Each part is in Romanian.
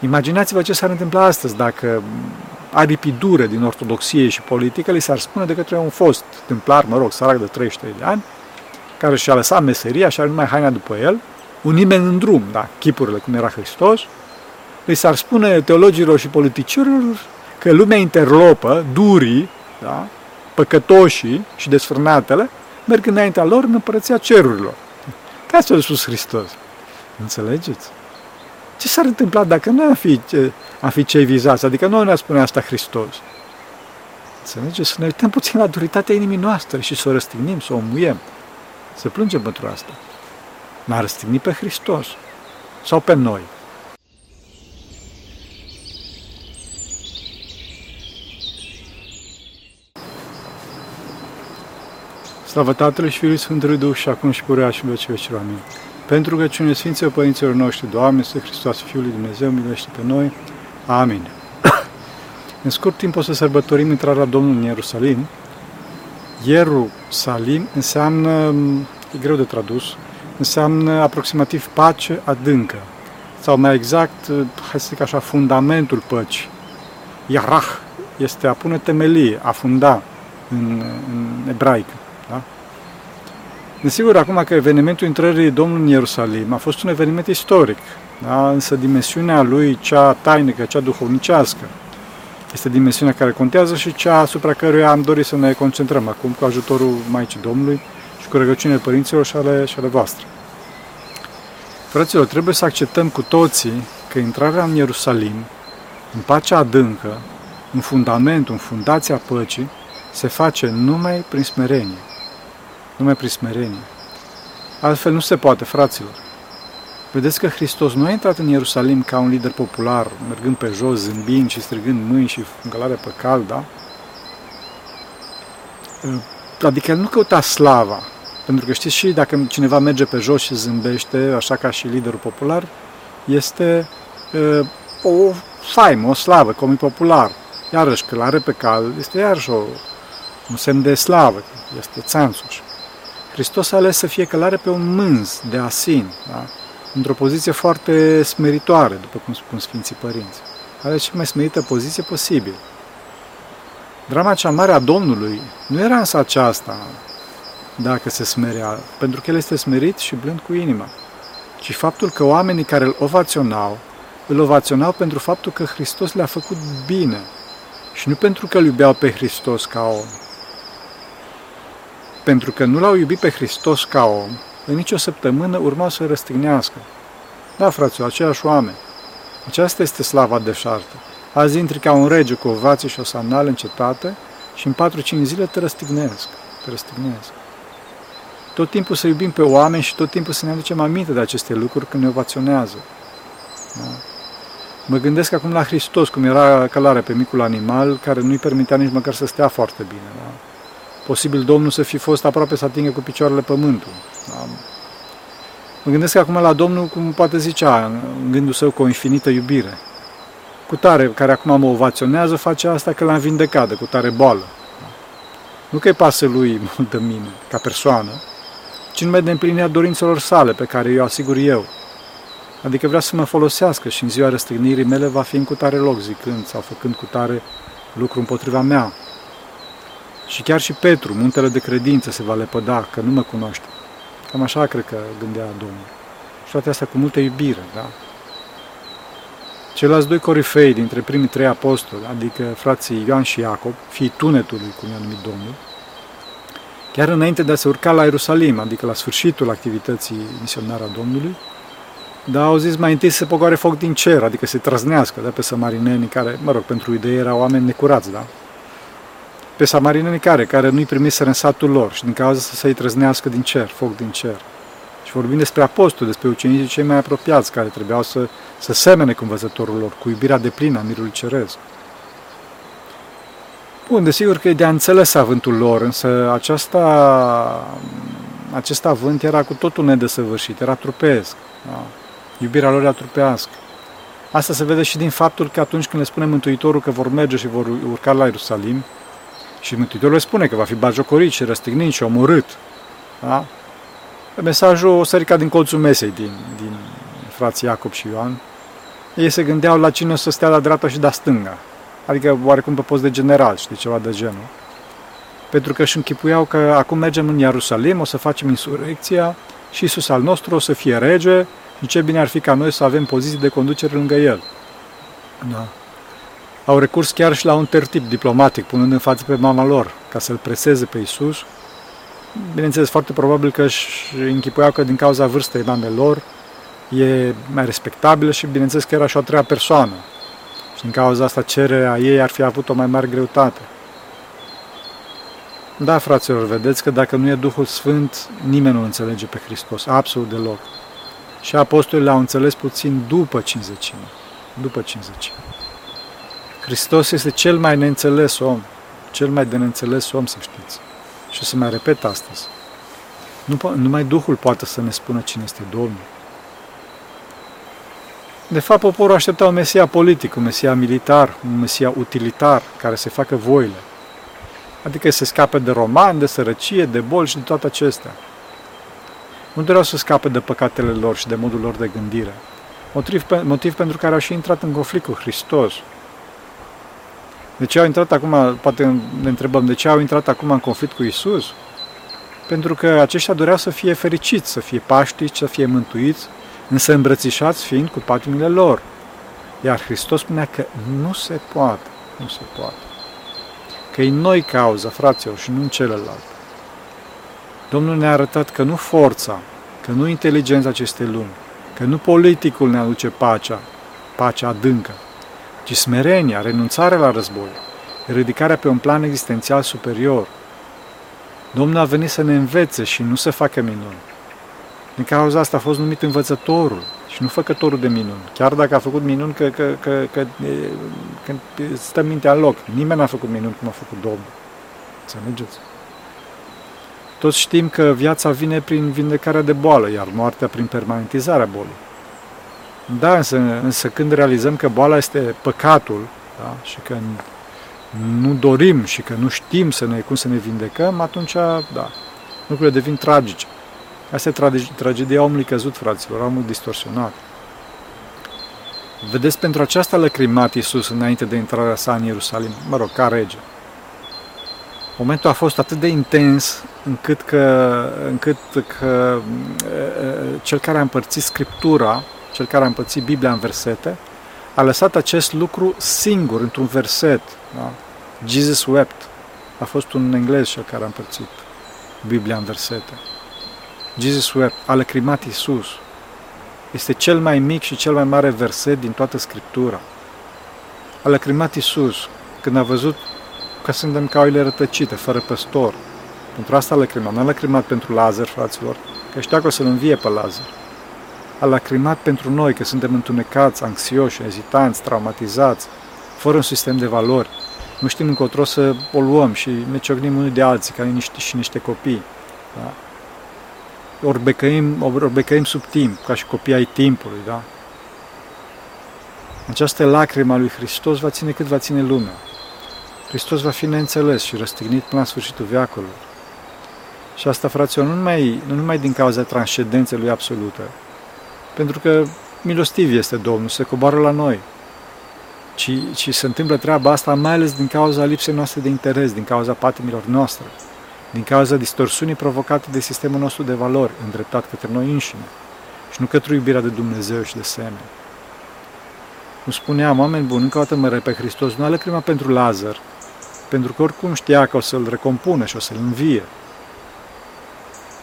Imaginați-vă ce s-ar întâmpla astăzi dacă aripi dure din ortodoxie și politică li s-ar spune de către un fost templar, mă rog, sărac de 33 de ani, care și-a lăsat meseria și are numai haina după el, un nimeni în drum, da, chipurile cum era Hristos, li s-ar spune teologilor și politicienilor că lumea interlopă, durii, da, păcătoșii și desfrânatele, merg înaintea lor în împărăția cerurilor. Ca ce a spus Hristos. Înțelegeți? Ce s-ar întâmpla dacă noi am fi, am fi cei vizați? Adică noi ne-a spune asta Hristos. Înțelegeți? Să ne uităm puțin la duritatea inimii noastre și să o răstignim, să o muiem. Să plângem pentru asta. L-a răstignit pe Hristos sau pe noi. Slavă Tatălui și Fiului Sfântului Duh și acum și purea și în vecii vecilor. Amin. Pentru că cine Sfinților Părinților noștri, Doamne, să Hristos, Fiul lui Dumnezeu, milește pe noi. Amin. în scurt timp o să sărbătorim intrarea Domnului în Ierusalim. Ierusalim înseamnă, e greu de tradus, înseamnă aproximativ pace adâncă. Sau mai exact, hai să zic așa, fundamentul păcii. Iarah este a pune temelie, a funda în, în ebraică. Da? Desigur, acum că evenimentul intrării Domnului în Ierusalim a fost un eveniment istoric, da? însă dimensiunea lui, cea tainică, cea duhovnicească, este dimensiunea care contează și cea asupra căruia am dorit să ne concentrăm acum cu ajutorul Maicii Domnului și cu rugăciunile părinților și ale, și ale voastre. Fraților, trebuie să acceptăm cu toții că intrarea în Ierusalim, în pacea adâncă, în fundamentul, în fundația păcii, se face numai prin smerenie. Numai prin smerenie. Altfel nu se poate, fraților. Vedeți că Hristos nu a intrat în Ierusalim ca un lider popular, mergând pe jos, zâmbind și strigând mâini și încălare pe cal, da? Adică nu căuta slava, pentru că știți și dacă cineva merge pe jos și zâmbește, așa ca și liderul popular, este uh, o faimă, o slavă, cum e popular. Iarăși, călare pe cal este iarăși o, un semn de slavă, este țanțuș. Hristos a ales să fie călare pe un mânz de asin, da? într-o poziție foarte smeritoare, după cum spun Sfinții Părinți. Are cea mai smerită poziție posibil. Drama cea mare a Domnului nu era însă aceasta, dacă se smerea, pentru că El este smerit și blând cu inima, ci faptul că oamenii care îl ovaționau, îl ovaționau pentru faptul că Hristos le-a făcut bine și nu pentru că îl iubeau pe Hristos ca om. Pentru că nu l-au iubit pe Hristos ca om, în nicio săptămână urmau să răstignească. Da, fraților, aceiași oameni. Aceasta este slava deșartă. Azi intri ca un rege cu ovații și o sandală în cetate și în 4-5 zile te răstignesc. Te răstignesc. Tot timpul să iubim pe oameni și tot timpul să ne aducem aminte de aceste lucruri când ne ovaționează. Da? Mă gândesc acum la Hristos, cum era călare pe micul animal, care nu-i permitea nici măcar să stea foarte bine. Da? Posibil Domnul să fi fost aproape să atingă cu picioarele pământul. Da? Mă gândesc acum la Domnul, cum poate zicea, în gândul său cu o infinită iubire. Cu tare, care acum mă ovaționează, face asta că l-am vindecat de cu tare boală. Nu că-i pasă lui mult de mine, ca persoană, ci numai de împlinirea dorințelor sale, pe care eu asigur eu. Adică vrea să mă folosească și în ziua răstignirii mele va fi în cutare loc, zicând sau făcând cutare lucru împotriva mea. Și chiar și Petru, muntele de credință, se va lepăda, că nu mă cunoaște. Cam așa cred că gândea Domnul. Și toate astea cu multă iubire, da? Ceilalți doi corifei dintre primii trei apostoli, adică frații Ioan și Iacob, fii tunetului, cum i-a numit Domnul, chiar înainte de a se urca la Ierusalim, adică la sfârșitul activității misionare a Domnului, dar au zis mai întâi să se pogoare foc din cer, adică să-i trăznească da, pe samarinenii care, mă rog, pentru idee erau oameni necurați, da? Pe samarinenii care, care nu-i primiseră în satul lor și din cauza să se-i trăznească din cer, foc din cer. Și vorbim despre apostoli, despre ucenicii cei mai apropiați care trebuiau să, să semene cu învățătorul lor, cu iubirea de plină a mirului ceresc. Bun, desigur că e de a înțeles avântul lor, însă aceasta, acest avânt era cu totul nedesăvârșit, era trupesc. Da? Iubirea lor era trupească. Asta se vede și din faptul că atunci când le spune Mântuitorul că vor merge și vor urca la Ierusalim, și Mântuitorul le spune că va fi bajocorit și răstignit și omorât, da? Mesajul o sărica din colțul mesei din, din frații Iacob și Ioan, ei se gândeau la cine o să stea la dreapta și de stânga. Adică oarecum pe post de general, știi, ceva de genul. Pentru că își închipuiau că acum mergem în Ierusalim, o să facem insurecția și Isus al nostru o să fie rege și ce bine ar fi ca noi să avem poziții de conducere lângă el. Da. Au recurs chiar și la un tertip diplomatic, punând în față pe mama lor, ca să-l preseze pe Isus. Bineînțeles, foarte probabil că își închipuiau că din cauza vârstei mamei lor e mai respectabilă și bineînțeles că era și o a treia persoană. Și din cauza asta cererea ei ar fi avut o mai mare greutate. Da, fraților, vedeți că dacă nu e Duhul Sfânt, nimeni nu înțelege pe Hristos, absolut deloc. Și apostolii l-au înțeles puțin după cinzecime. După cinzecime. Hristos este cel mai neînțeles om, cel mai de neînțeles om, să știți. Și o să mai repet astăzi. Nu, numai Duhul poate să ne spună cine este Domnul. De fapt, poporul aștepta un Mesia politic, un Mesia militar, un Mesia utilitar, care să facă voile. Adică să scape de roman, de sărăcie, de boli și de toate acestea. Nu doreau să scape de păcatele lor și de modul lor de gândire. Motiv, motiv pentru care au și intrat în conflict cu Hristos. De ce au intrat acum, poate ne întrebăm, de ce au intrat acum în conflict cu Isus? Pentru că aceștia doreau să fie fericiți, să fie paștici, să fie mântuiți, însă îmbrățișați fiind cu patimile lor. Iar Hristos spunea că nu se poate, nu se poate. Că e noi cauza, fraților, și nu în celălalt. Domnul ne-a arătat că nu forța, că nu inteligența acestei lumi, că nu politicul ne aduce pacea, pacea adâncă, ci smerenia, renunțarea la război, ridicarea pe un plan existențial superior. Domnul a venit să ne învețe și nu să facă minuni. Din cauza asta a fost numit învățătorul și nu făcătorul de minuni. Chiar dacă a făcut minuni că, că, că, că, că, că stă mintea în loc. Nimeni n-a făcut minuni cum a făcut Domnul. Înțelegeți? Toți știm că viața vine prin vindecarea de boală, iar moartea prin permanentizarea bolii. Da, însă, însă când realizăm că boala este păcatul da, și că nu dorim și că nu știm să ne, cum să ne vindecăm, atunci, da, lucrurile devin tragice. Asta e tragedia omului căzut, fraților, omul distorsionat. Vedeți, pentru aceasta lăcrimat Iisus înainte de intrarea sa în Ierusalim, mă rog, ca rege. Momentul a fost atât de intens încât că, încât că cel care a împărțit Scriptura, cel care a împărțit Biblia în versete, a lăsat acest lucru singur, într-un verset. Da? Jesus wept. A fost un englez cel care a împărțit Biblia în versete. Jesus wept, a lăcrimat Iisus. Este cel mai mic și cel mai mare verset din toată Scriptura. A lăcrimat Iisus când a văzut că suntem ca oile rătăcite, fără păstor. Pentru asta a lăcrimat. Nu a lăcrimat pentru Lazar, fraților, că știa că o să-l învie pe Lazar. A lăcrimat pentru noi, că suntem întunecați, anxioși, ezitanți, traumatizați, fără un sistem de valori. Nu știm încotro să o luăm și ne ciocnim unii de alții, ca niște, și niște copii. Da? ori becăim, ori becăim sub timp, ca și copii ai timpului, da? Această lacrimă a lui Hristos va ține cât va ține lumea. Hristos va fi neînțeles și răstignit până la sfârșitul veacului. Și asta, fraților, nu numai, nu numai din cauza transcendenței lui absolută, pentru că milostiv este Domnul, se coboară la noi, ci, ci se întâmplă treaba asta mai ales din cauza lipsei noastre de interes, din cauza patimilor noastre din cauza distorsiunii provocate de sistemul nostru de valori, îndreptat către noi înșine și nu către iubirea de Dumnezeu și de semne. Cum spuneam, oameni buni, încă o dată mă repet, Hristos nu a lăcrimat pentru Lazar, pentru că oricum știa că o să-l recompună și o să-l învie.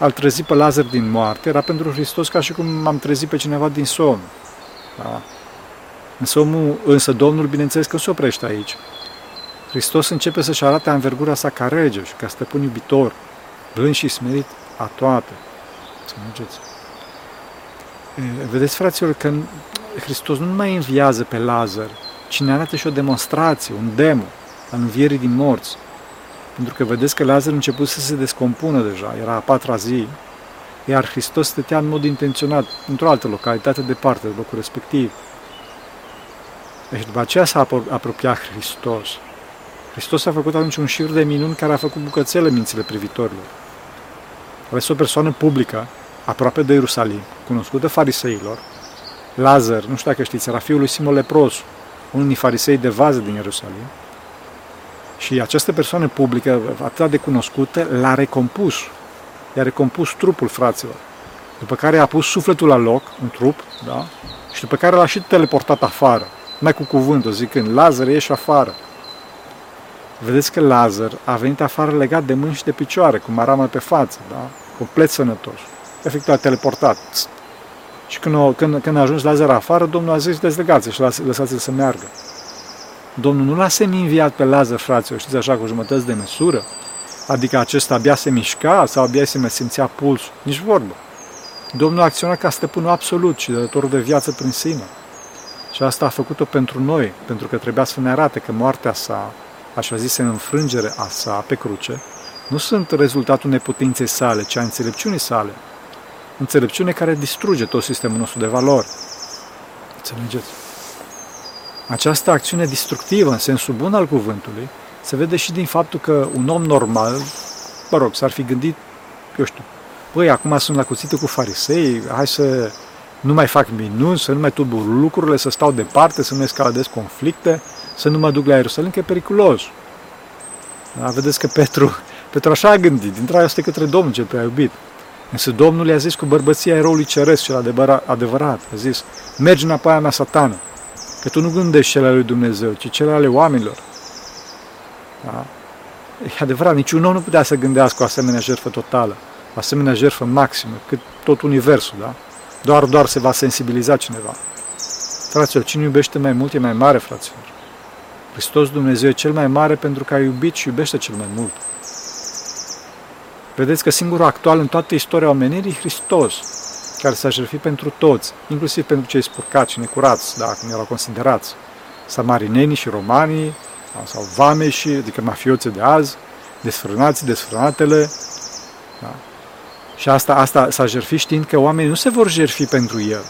Al trezi pe Lazar din moarte era pentru Hristos ca și cum am trezit pe cineva din somn. Da? Însă, omul, însă Domnul, bineînțeles că se oprește aici. Hristos începe să-și arate învergura sa ca rege și ca stăpân iubitor, blând și smerit a toate. Să mergeți. Vedeți, fraților, că Hristos nu mai înviază pe Lazar, ci ne arată și o demonstrație, un demo al învierii din morți. Pentru că vedeți că Lazar a început să se descompună deja, era a patra zi, iar Hristos stătea în mod intenționat într-o altă localitate departe de locul respectiv. Deci după aceea s-a apropiat Hristos Hristos a făcut atunci un șir de minuni care a făcut bucățele mințile privitorilor. A o persoană publică, aproape de Ierusalim, cunoscută fariseilor, Lazar, nu știu dacă știți, era fiul lui Simon Lepros, unul din farisei de vază din Ierusalim. Și această persoană publică, atât de cunoscută, l-a recompus. I-a recompus trupul fraților. După care a pus sufletul la loc, în trup, da? Și după care l-a și teleportat afară. Mai cu cuvântul, zicând, Lazar, ieși afară. Vedeți că Lazar a venit afară legat de mâini și de picioare, cu maramă pe față, da? Complet sănătos. Efectiv a teleportat. Și când, o, când, când a ajuns Lazar afară, Domnul a zis, dezlegați și lăsați-l să meargă. Domnul nu l-a semi-înviat pe Lazar, fraților, știți așa, cu jumătăți de măsură, adică acesta abia se mișca sau abia se mai simțea pulsul, nici vorbă. Domnul a acționat ca stăpânul absolut și dătătorul de viață prin sine. Și asta a făcut-o pentru noi, pentru că trebuia să ne arate că moartea sa, așa zise înfrângere a sa pe cruce, nu sunt rezultatul neputinței sale, ci a înțelepciunii sale. Înțelepciune care distruge tot sistemul nostru de valori. Înțelegeți? Această acțiune destructivă, în sensul bun al cuvântului, se vede și din faptul că un om normal, mă rog, s-ar fi gândit, eu știu, băi, acum sunt la cuțită cu farisei, hai să nu mai fac minuni, să nu mai tulbur lucrurile, să stau departe, să nu escaladez conflicte, să nu mă duc la Ierusalim, că e periculos. Da? Vedeți că Petru, Petru așa a gândit, din dragoste către Domnul cel prea iubit. Însă Domnul i-a zis cu bărbăția eroului ceresc cel adevărat, a zis, mergi înapoi a mea satană, că tu nu gândești cele ale lui Dumnezeu, ci cele ale oamenilor. Da? E adevărat, niciun om nu putea să gândească o asemenea jertfă totală, o asemenea jertfă maximă, cât tot universul, da? Doar, doar se va sensibiliza cineva. Fraților, cine iubește mai mult e mai mare, fraților. Hristos Dumnezeu e cel mai mare pentru că a iubit și iubește cel mai mult. Vedeți că singurul actual în toată istoria omenirii e Hristos, care s-a jertfit pentru toți, inclusiv pentru cei spurcați și necurați, dacă nu erau considerați, samarinenii și romanii, sau vameși, adică mafioții de azi, desfrânații, desfrânatele. Da? Și asta, asta s-a jertfit știind că oamenii nu se vor jertfi pentru el,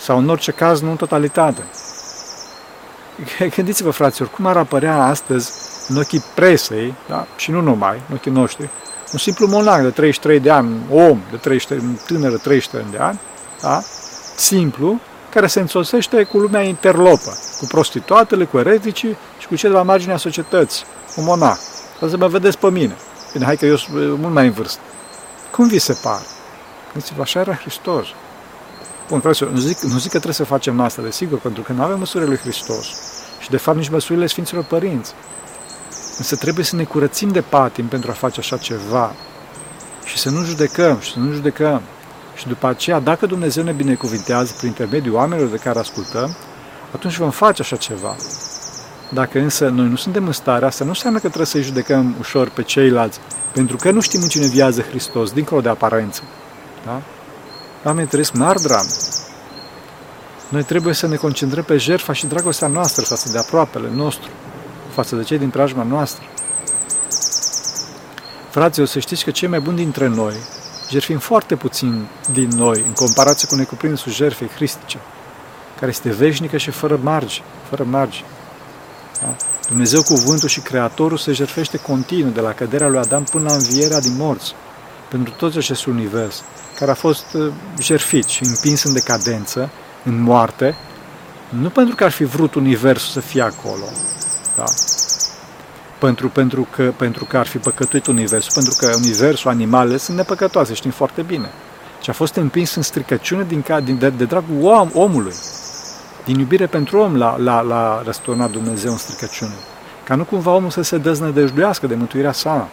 sau în orice caz nu în totalitate. Gândiți-vă, fraților, cum ar apărea astăzi în ochii presei, da? și nu numai, în ochii noștri, un simplu monac de 33 de ani, un om de 33, un tânăr de 33 de ani, da? simplu, care se însoțește cu lumea interlopă, cu prostituatele, cu ereticii și cu cei de la marginea societății, un monac. să mă vedeți pe mine. Bine, hai că eu sunt mult mai în vârstă. Cum vi se pare? Gândiți-vă, așa era Hristos. Bun, frate, nu zic, nu zic că trebuie să facem asta, desigur, pentru că nu avem măsurile lui Hristos. Și, de fapt, nici măsurile Sfinților Părinți. Însă trebuie să ne curățim de patim pentru a face așa ceva. Și să nu judecăm, și să nu judecăm. Și după aceea, dacă Dumnezeu ne binecuvintează prin intermediul oamenilor de care ascultăm, atunci vom face așa ceva. Dacă însă noi nu suntem în stare, asta nu înseamnă că trebuie să-i judecăm ușor pe ceilalți, pentru că nu știm în cine viază Hristos, dincolo de aparență. Da? Oamenii trăiesc mari drame. Noi trebuie să ne concentrăm pe jertfa și dragostea noastră față de aproapele nostru, față de cei din preajma noastră. Frații, o să știți că cei mai buni dintre noi jertfim foarte puțin din noi în comparație cu necuprinsul jertfei cristice, care este veșnică și fără margi, fără margi. Da? Dumnezeu, cuvântul și Creatorul, se jertfește continuu de la căderea lui Adam până la învierea din morți, pentru tot acest univers, care a fost uh, jertfit și împins în decadență, în moarte, nu pentru că ar fi vrut universul să fie acolo, da? pentru, pentru, că, pentru că ar fi păcătuit universul, pentru că universul, animalele sunt nepăcătoase, știm foarte bine. Și a fost împins în stricăciune din, din, de, de dragul om, omului. Din iubire pentru om la, la, la răsturnat Dumnezeu în stricăciune. Ca nu cumva omul să se deznădăjduiască de mântuirea sa.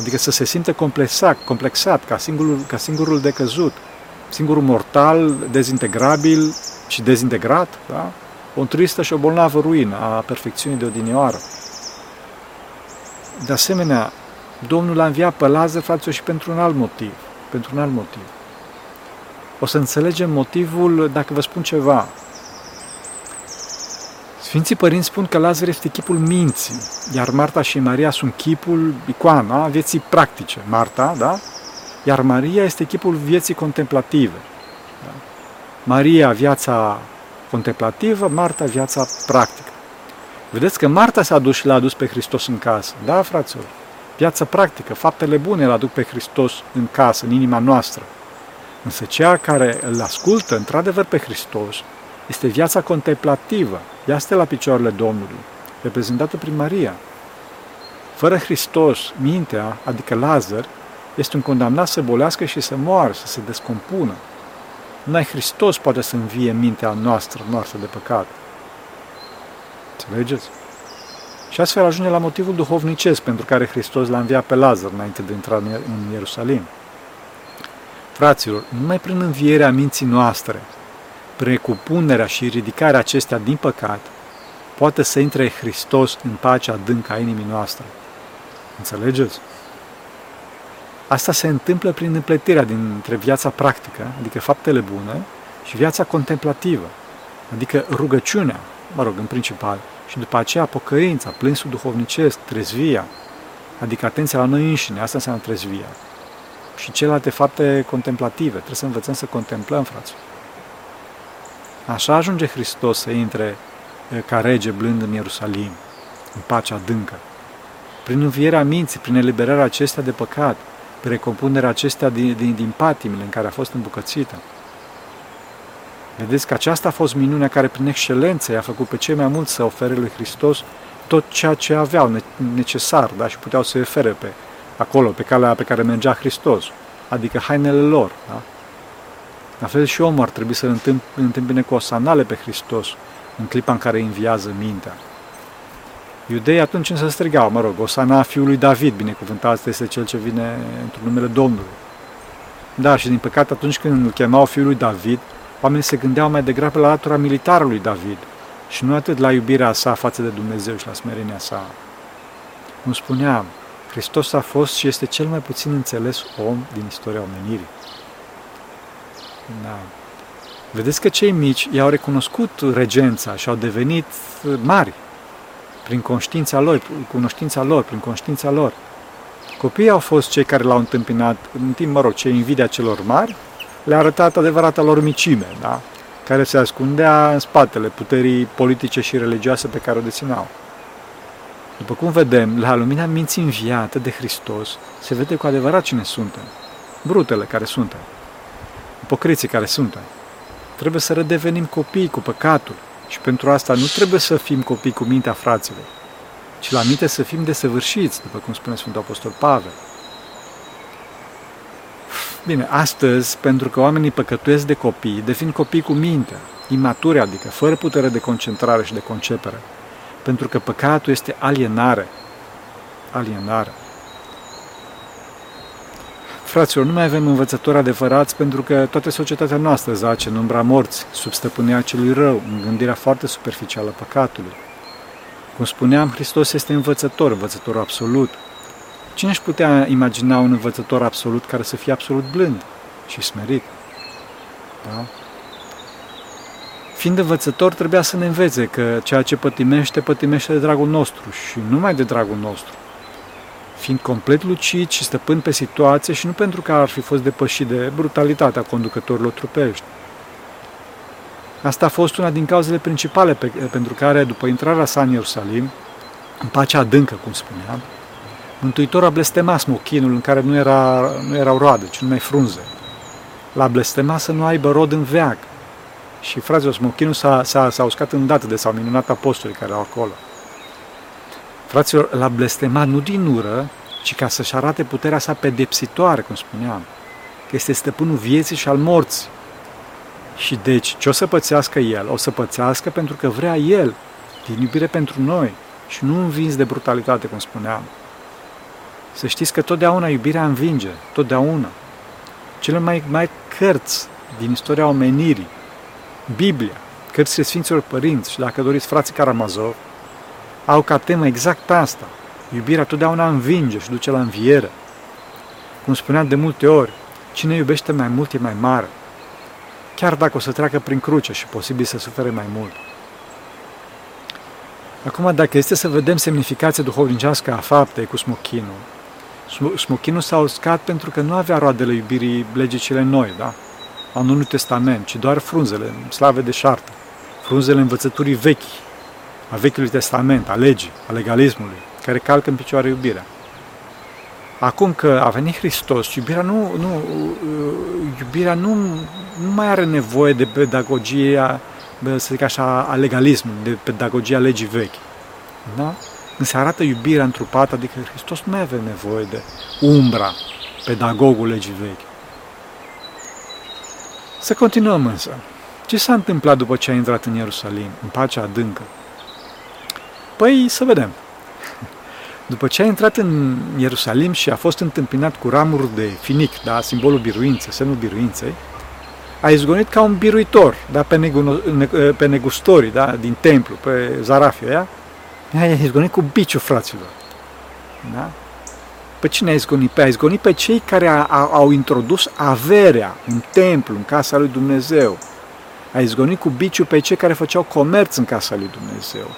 Adică să se simtă complexat, complexat ca, singurul, ca singurul decăzut, singurul mortal, dezintegrabil și dezintegrat, da? O tristă și o bolnavă ruină a perfecțiunii de odinioară. De asemenea, Domnul a înviat pe Lazar, fraților, și pentru un alt motiv. Pentru un alt motiv. O să înțelegem motivul dacă vă spun ceva. Sfinții părinți spun că Lazar este chipul minții, iar Marta și Maria sunt chipul, icoana vieții practice. Marta, da? Iar Maria este chipul vieții contemplative. Da? Maria, viața contemplativă, Marta, viața practică. Vedeți că Marta s-a dus și l-a adus pe Hristos în casă. Da, fraților? Viața practică, faptele bune l aduc pe Hristos în casă, în inima noastră. Însă ceea care îl ascultă într-adevăr pe Hristos este viața contemplativă. Ea stă la picioarele Domnului, reprezentată prin Maria. Fără Hristos, mintea, adică Lazar, este un condamnat să bolească și să moară, să se descompună. Numai Hristos poate să învie mintea noastră, noastră de păcat. Înțelegeți? Și astfel ajunge la motivul duhovnicesc pentru care Hristos l-a înviat pe Lazar înainte de intra în Ierusalim. Fraților, numai prin învierea minții noastre, precupunerea și ridicarea acestea din păcat, poate să intre Hristos în pacea adâncă a inimii noastre. Înțelegeți? Asta se întâmplă prin împletirea dintre viața practică, adică faptele bune, și viața contemplativă, adică rugăciunea, mă rog, în principal, și după aceea pocăința, plânsul duhovnicesc, trezvia, adică atenția la noi înșine, asta înseamnă trezvia. Și celelalte fapte contemplative, trebuie să învățăm să contemplăm, frați. Așa ajunge Hristos să intre ca rege blând în Ierusalim, în pacea adâncă. Prin învierea minții, prin eliberarea acestea de păcat, prin recompunerea acestea din, din, din patimile în care a fost îmbucățită. Vedeți că aceasta a fost minunea care prin excelență i-a făcut pe cei mai mulți să ofere lui Hristos tot ceea ce aveau necesar da? și puteau să ofere pe acolo, pe calea pe care mergea Hristos, adică hainele lor. Da? La fel și omul ar trebui să întâmpine cu o sanale pe Hristos în clipa în care înviază mintea. Iudeii atunci însă strigau, mă rog, Osana fiului David, binecuvântat este cel ce vine într-un numele Domnului. Da, și din păcate atunci când îl chemau fiul lui David, oamenii se gândeau mai degrabă la latura militară lui David și nu atât la iubirea sa față de Dumnezeu și la smerenia sa. Cum spuneam, Hristos a fost și este cel mai puțin înțeles om din istoria omenirii. Da. Vedeți că cei mici i-au recunoscut regența și au devenit mari prin conștiința lor, cunoștința lor, prin conștiința lor. Copiii au fost cei care l-au întâmpinat, în timp, mă rog, ce invidia celor mari, le-a arătat adevărata lor micime, da? care se ascundea în spatele puterii politice și religioase pe care o dețineau. După cum vedem, la lumina minții înviată de Hristos, se vede cu adevărat cine suntem, brutele care suntem, ipocriții care suntem. Trebuie să redevenim copii cu păcatul și pentru asta nu trebuie să fim copii cu mintea fraților, ci la minte să fim desăvârșiți, după cum spune Sfântul Apostol Pavel. Bine, astăzi, pentru că oamenii păcătuiesc de copii, devin copii cu minte, imaturi, adică fără putere de concentrare și de concepere, pentru că păcatul este alienare. Alienare. Fraților, nu mai avem învățători adevărați pentru că toată societatea noastră zace în umbra morții, sub stăpânirea celui rău, în gândirea foarte superficială a păcatului. Cum spuneam, Hristos este învățător, învățător absolut. Cine își putea imagina un învățător absolut care să fie absolut blând și smerit? Da? Fiind învățător, trebuia să ne învețe că ceea ce pătimește, pătimește de dragul nostru și numai de dragul nostru fiind complet lucid și stăpân pe situație și nu pentru că ar fi fost depășit de brutalitatea conducătorilor trupești. Asta a fost una din cauzele principale pe, pentru care, după intrarea sa în Ierusalim, în pacea adâncă, cum spuneam, Mântuitorul a blestemat smochinul în care nu, era, nu erau roade, ci numai frunze. L-a blestemat să nu aibă rod în veac. Și, fraților, smochinul s-a, s-a, s-a uscat îndată de s-au minunat apostolii care erau acolo. Fraților, l-a blestemat nu din ură, ci ca să-și arate puterea sa pedepsitoare, cum spuneam, că este stăpânul vieții și al morții. Și deci, ce o să pățească el? O să pățească pentru că vrea el, din iubire pentru noi, și nu învins de brutalitate, cum spuneam. Să știți că totdeauna iubirea învinge, totdeauna. Cele mai mai cărți din istoria omenirii, Biblia, cărțile Sfinților Părinți și dacă doriți frații Karamazov, au ca temă exact pe asta. Iubirea totdeauna învinge și duce la înviere. Cum spuneam de multe ori, cine iubește mai mult e mai mare. Chiar dacă o să treacă prin cruce și posibil să sufere mai mult. Acum, dacă este să vedem semnificația duhovnicească a faptei cu smochinul, smochinul s-a uscat pentru că nu avea roadele iubirii legicile noi, da? Al Noului Testament, ci doar frunzele, slave de șartă, frunzele învățăturii vechi, a Vechiului Testament, a legii, a legalismului, care calcă în picioare iubirea. Acum că a venit Hristos, iubirea nu, nu, iubirea nu, nu mai are nevoie de pedagogia, să zic așa, a legalismului, de pedagogia legii vechi. Da? Când se arată iubirea întrupată, adică Hristos nu mai avea nevoie de umbra, pedagogul legii vechi. Să continuăm însă. Ce s-a întâmplat după ce a intrat în Ierusalim, în pacea adâncă? Păi, să vedem. După ce a intrat în Ierusalim și a fost întâmpinat cu ramuri de finic, da, simbolul biruinței, semnul biruinței, a izgonit ca un biruitor, da, pe, negu, pe negustorii, da, din templu, pe Zarafia, a izgonit cu biciu, fraților. Da? Pe cine a izgonit? Pe a izgonit pe cei care a, a, au introdus averea în templu, în casa lui Dumnezeu. A izgonit cu biciu pe cei care făceau comerț în casa lui Dumnezeu.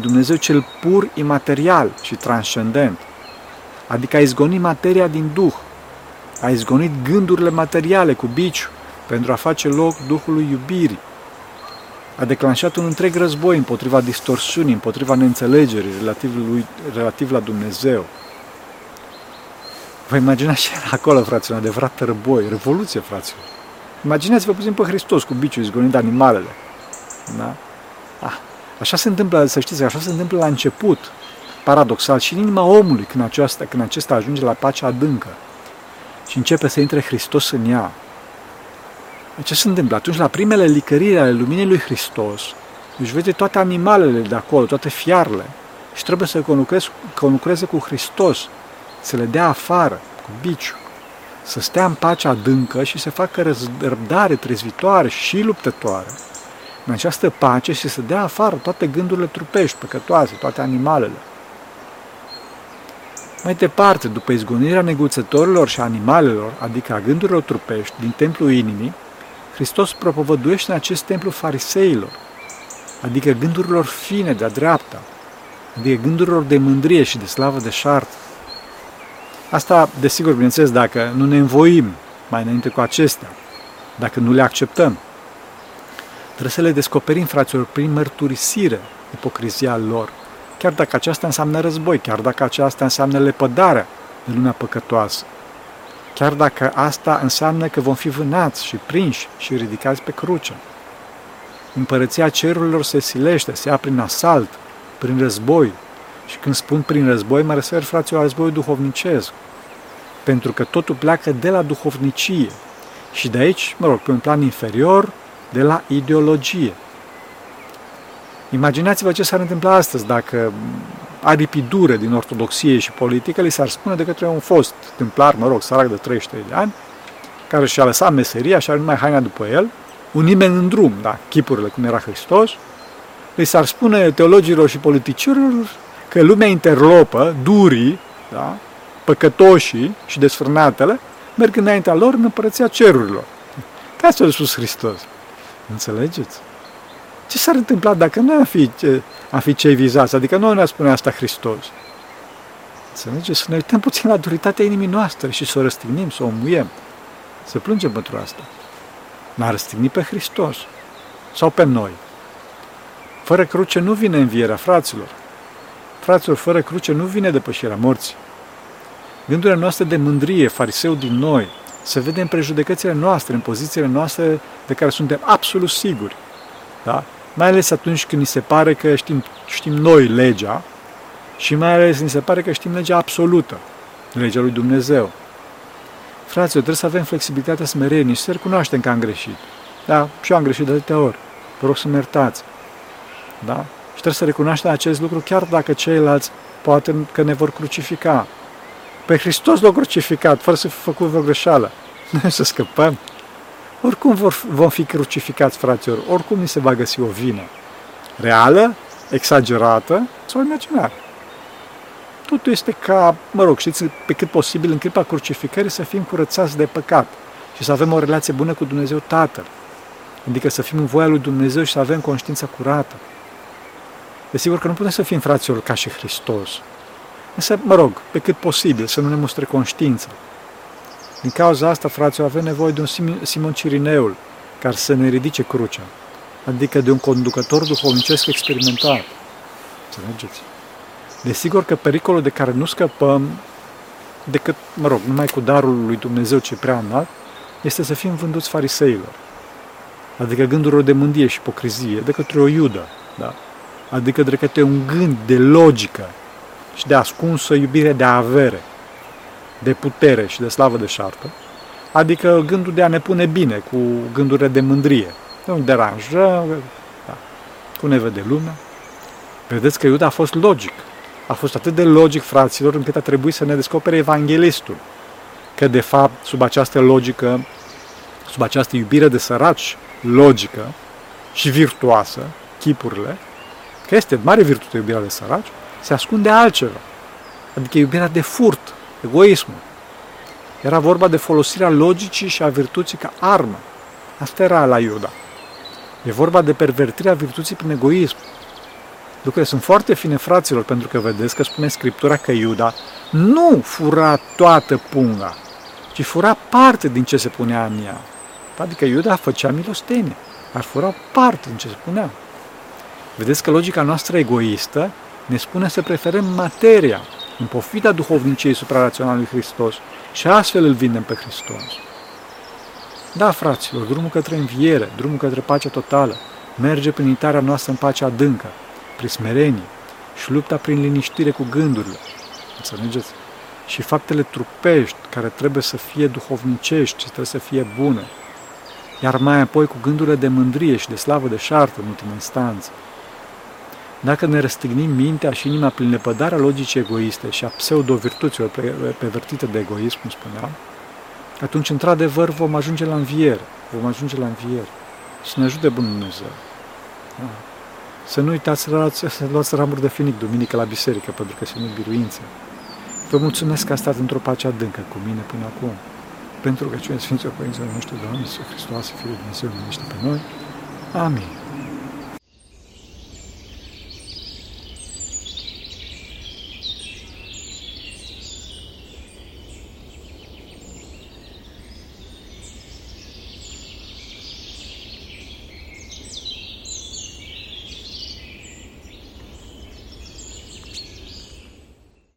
Dumnezeu cel pur, imaterial și transcendent. Adică a izgonit materia din Duh. A izgonit gândurile materiale cu biciu pentru a face loc Duhului iubirii. A declanșat un întreg război împotriva distorsiunii, împotriva neînțelegerii relativ, lui, relativ la Dumnezeu. Vă imaginați ce era acolo, fraților, un adevărat război, revoluție, fraților. Imaginați-vă puțin pe Hristos cu biciul izgonind animalele. Da? Ah, așa se întâmplă, să știți, așa se întâmplă la început, paradoxal, și în inima omului când, aceasta, când acesta ajunge la pacea adâncă și începe să intre Hristos în ea. Ce se întâmplă? Atunci, la primele licăriri ale luminii lui Hristos, își vede toate animalele de acolo, toate fiarele, și trebuie să conlucreze cu Hristos, să le dea afară, cu biciu, să stea în pacea adâncă și să facă răbdare trezvitoare și luptătoare în această pace și să dea afară toate gândurile trupești, păcătoase, toate animalele. Mai departe, după izgonirea neguțătorilor și animalelor, adică a gândurilor trupești din templul inimii, Hristos propovăduiește în acest templu fariseilor, adică gândurilor fine de-a dreapta, adică gândurilor de mândrie și de slavă de șartă. Asta, desigur, bineînțeles, dacă nu ne învoim mai înainte cu acestea, dacă nu le acceptăm. Trebuie să le descoperim, fraților, prin mărturisire ipocrizia lor, chiar dacă aceasta înseamnă război, chiar dacă aceasta înseamnă lepădarea de lumea păcătoasă, chiar dacă asta înseamnă că vom fi vânați și prinși și ridicați pe cruce. Împărăția cerurilor se silește, se ia prin asalt, prin război. Și când spun prin război, mă refer, fraților, la războiul duhovnicesc. Pentru că totul pleacă de la duhovnicie. Și de aici, mă rog, pe un plan inferior, de la ideologie. Imaginați-vă ce s-ar întâmpla astăzi dacă aripi dure din ortodoxie și politică li s-ar spune de către un fost templar, mă rog, sărac de 33 de ani, care și-a lăsat meseria și are numai haina după el, un nimeni în drum, da, chipurile cum era Hristos, li s-ar spune teologilor și politicienilor că lumea interlopă, durii, da, păcătoșii și desfrânatele, merg înaintea lor în împărăția cerurilor. Ca asta a spus Hristos. Înțelegeți? Ce s-ar întâmpla dacă noi am fi, am fi cei vizați? Adică noi ne-a spune asta Hristos. Înțelegeți? Să ne uităm puțin la duritatea inimii noastre și să o răstignim, să o muiem. Să plângem pentru asta. N-a răstignit pe Hristos sau pe noi. Fără cruce nu vine învierea fraților. Fraților, fără cruce nu vine depășirea morții. Gândurile noastre de mândrie, fariseu din noi, se vede în prejudecățile noastre, în pozițiile noastre de care suntem absolut siguri. Da? Mai ales atunci când ni se pare că știm, știm noi legea și mai ales ni se pare că știm legea absolută, legea lui Dumnezeu. Fraților, trebuie să avem flexibilitatea smerenie și să recunoaștem că am greșit. Da, și eu am greșit de atâtea ori. Vă rog să-mi iertați. Da? Și trebuie să recunoaștem acest lucru chiar dacă ceilalți poate că ne vor crucifica. Pe Hristos l-a crucificat, fără să fi făcut vreo greșeală. Noi să scăpăm. Oricum vor, vom fi crucificați, fraților, oricum ni se va găsi o vină. Reală, exagerată sau imaginară. Totul este ca, mă rog, știți, pe cât posibil în clipa crucificării să fim curățați de păcat și să avem o relație bună cu Dumnezeu Tatăl. Adică să fim în voia lui Dumnezeu și să avem conștiința curată. Desigur că nu putem să fim fraților ca și Hristos. Însă, mă rog, pe cât posibil, să nu ne mustre conștiința. Din cauza asta, fraților, avem nevoie de un Simon Cirineul care să ne ridice crucea, adică de un conducător duhovnicesc experimentat. Înțelegeți? Desigur că pericolul de care nu scăpăm decât, mă rog, numai cu darul lui Dumnezeu ce prea înalt, este să fim vânduți fariseilor. Adică gândurilor de mândrie și ipocrizie, de către o iudă, da? Adică de către un gând de logică și de ascunsă iubire de avere, de putere și de slavă de șartă, adică gândul de a ne pune bine cu gândurile de mândrie. Nu deranjăm, da. cum ne vede lumea. Vedeți că Iuda a fost logic. A fost atât de logic, fraților, încât a trebuit să ne descopere evanghelistul. Că, de fapt, sub această logică, sub această iubire de săraci logică și virtuoasă, chipurile, că este mare virtute iubirea de săraci, se ascunde altceva. Adică iubirea de furt, egoismul. Era vorba de folosirea logicii și a virtuții ca armă. Asta era la Iuda. E vorba de pervertirea virtuții prin egoism. Lucrurile sunt foarte fine, fraților, pentru că vedeți că spune Scriptura că Iuda nu fura toată punga, ci fura parte din ce se punea în ea. Adică Iuda făcea milostenie, ar fura parte din ce se punea. Vedeți că logica noastră egoistă ne spune să preferăm materia în pofida duhovniciei supraraționale lui Hristos și astfel îl vindem pe Hristos. Da, fraților, drumul către înviere, drumul către pacea totală, merge prin intrarea noastră în pacea adâncă, prin smerenie și lupta prin liniștire cu gândurile. Înțelegeți? Și faptele trupești, care trebuie să fie duhovnicești și trebuie să fie bune. Iar mai apoi cu gândurile de mândrie și de slavă de șartă, în ultimă instanță. Dacă ne răstignim mintea și inima prin lepădarea logicii egoiste și a pseudo-virtuților pervertite de egoism, cum spuneam, atunci, într-adevăr, vom ajunge la înviere. Vom ajunge la înviere. Și ne ajute Bunul Dumnezeu. Da. Să nu uitați să luați, să luați ramuri de finic duminică la biserică, pentru că sunt biruințe. Vă mulțumesc că a stat într-o pace adâncă cu mine până acum. Pentru că cine Sfinților Părinților noștri, Doamne, Iisus Hristos, Fiul Dumnezeu, pe noi. Amin.